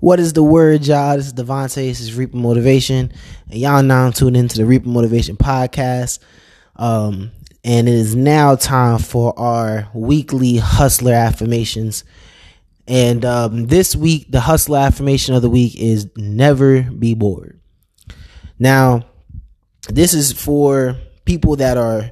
What is the word, y'all? This is Devontae. This is Reaper Motivation. And y'all now tuned into the Reaper Motivation podcast. Um, and it is now time for our weekly hustler affirmations. And um, this week, the hustler affirmation of the week is never be bored. Now, this is for people that are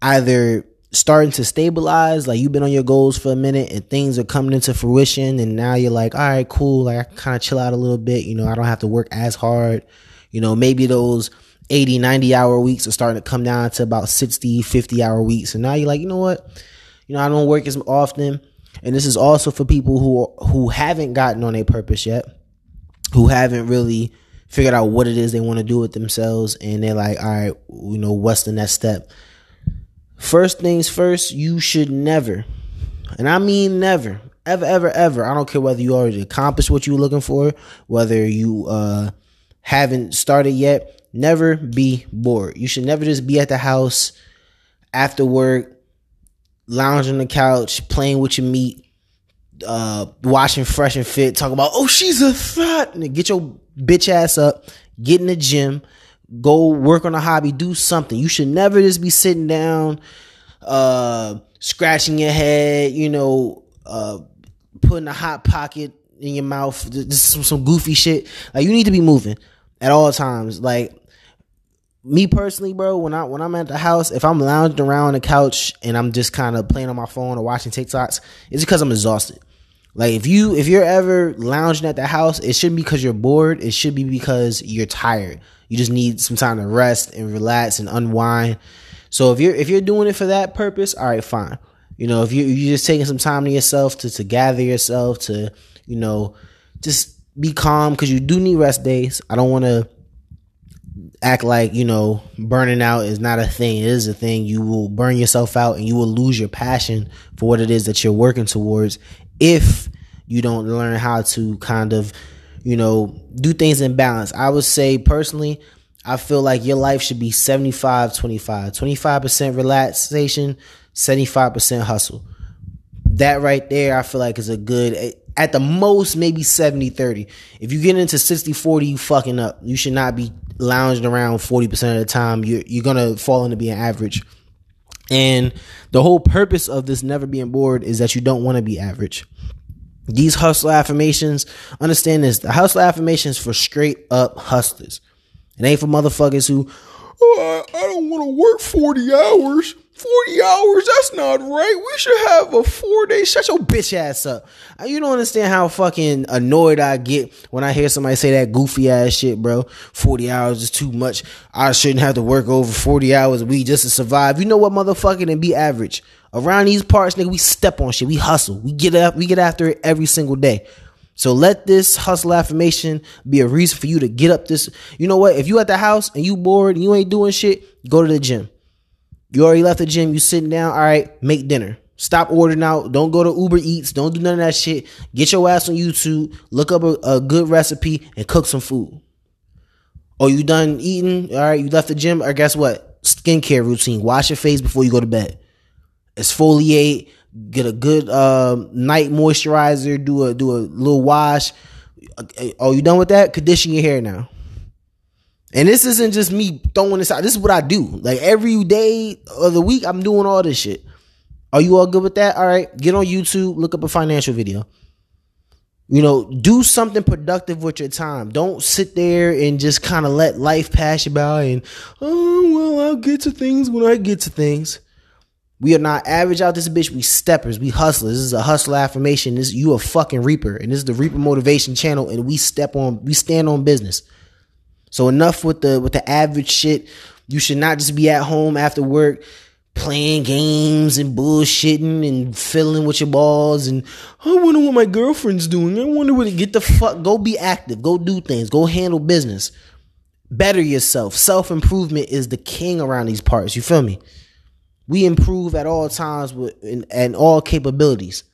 either starting to stabilize like you've been on your goals for a minute and things are coming into fruition and now you're like all right cool like i kind of chill out a little bit you know i don't have to work as hard. You know maybe those 80 90 hour weeks are starting to come down to about 60 50 hour weeks and now you're like you know what? You know i don't work as often. And this is also for people who who haven't gotten on a purpose yet who haven't really figured out what it is they want to do with themselves and they're like all right you know what's the next step First things first, you should never, and I mean never, ever, ever, ever. I don't care whether you already accomplished what you were looking for, whether you uh, haven't started yet. Never be bored. You should never just be at the house after work, lounging on the couch, playing with your meat, uh, watching Fresh and Fit, talk about, oh, she's a thought, get your bitch ass up, get in the gym, go work on a hobby, do something. You should never just be sitting down, uh, scratching your head, you know, uh, putting a hot pocket in your mouth, just some, some goofy shit. Like you need to be moving at all times. Like me personally, bro, when I when I'm at the house, if I'm lounging around the couch and I'm just kind of playing on my phone or watching TikToks, it's because I'm exhausted. Like if you if you're ever lounging at the house, it shouldn't be because you're bored. It should be because you're tired. You just need some time to rest and relax and unwind. So if you're if you're doing it for that purpose, all right, fine. You know, if you you're just taking some time to yourself to to gather yourself to, you know, just be calm because you do need rest days. I don't want to act like you know burning out is not a thing. It is a thing. You will burn yourself out and you will lose your passion for what it is that you're working towards if you don't learn how to kind of you know, do things in balance. I would say personally, I feel like your life should be 75 25. 25% relaxation, 75% hustle. That right there, I feel like is a good, at the most, maybe 70 30. If you get into 60 40, you fucking up. You should not be lounging around 40% of the time. You're, you're going to fall into being average. And the whole purpose of this never being bored is that you don't want to be average. These hustle affirmations, understand this. The hustle affirmations for straight up hustlers. It ain't for motherfuckers who, oh, I, I don't want to work 40 hours. 40 hours, that's not right. We should have a four day. Shut your bitch ass up. Uh, you don't understand how fucking annoyed I get when I hear somebody say that goofy ass shit, bro. 40 hours is too much. I shouldn't have to work over 40 hours a week just to survive. You know what, motherfucking, and be average. Around these parts, nigga, we step on shit. We hustle. We get up. We get after it every single day. So let this hustle affirmation be a reason for you to get up this. You know what? If you at the house and you bored and you ain't doing shit, go to the gym. You already left the gym. You sitting down. All right, make dinner. Stop ordering out. Don't go to Uber Eats. Don't do none of that shit. Get your ass on YouTube. Look up a, a good recipe and cook some food. Oh, you done eating? All right, you left the gym. Or guess what? Skincare routine. Wash your face before you go to bed exfoliate, get a good uh, night moisturizer, do a do a little wash. Oh, you done with that? Condition your hair now. And this isn't just me throwing this out. This is what I do. Like every day of the week, I'm doing all this shit. Are you all good with that? All right, get on YouTube, look up a financial video. You know, do something productive with your time. Don't sit there and just kind of let life pass you by and, oh, well, I'll get to things when I get to things. We are not average out this bitch. We steppers. We hustlers. This is a hustle affirmation. This you a fucking reaper, and this is the Reaper Motivation Channel. And we step on. We stand on business. So enough with the with the average shit. You should not just be at home after work playing games and bullshitting and filling with your balls and I wonder what my girlfriend's doing. I wonder what get the fuck go be active. Go do things. Go handle business. Better yourself. Self improvement is the king around these parts. You feel me? We improve at all times with and all capabilities.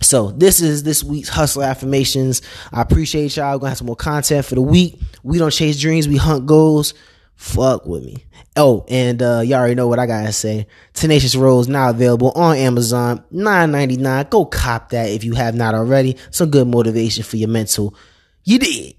So this is this week's hustle affirmations. I appreciate y'all. We're gonna have some more content for the week. We don't chase dreams, we hunt goals. fuck with me. Oh, and uh, y'all already know what I gotta say. Tenacious Rose now available on Amazon, nine ninety nine. Go cop that if you have not already. Some good motivation for your mental. You did.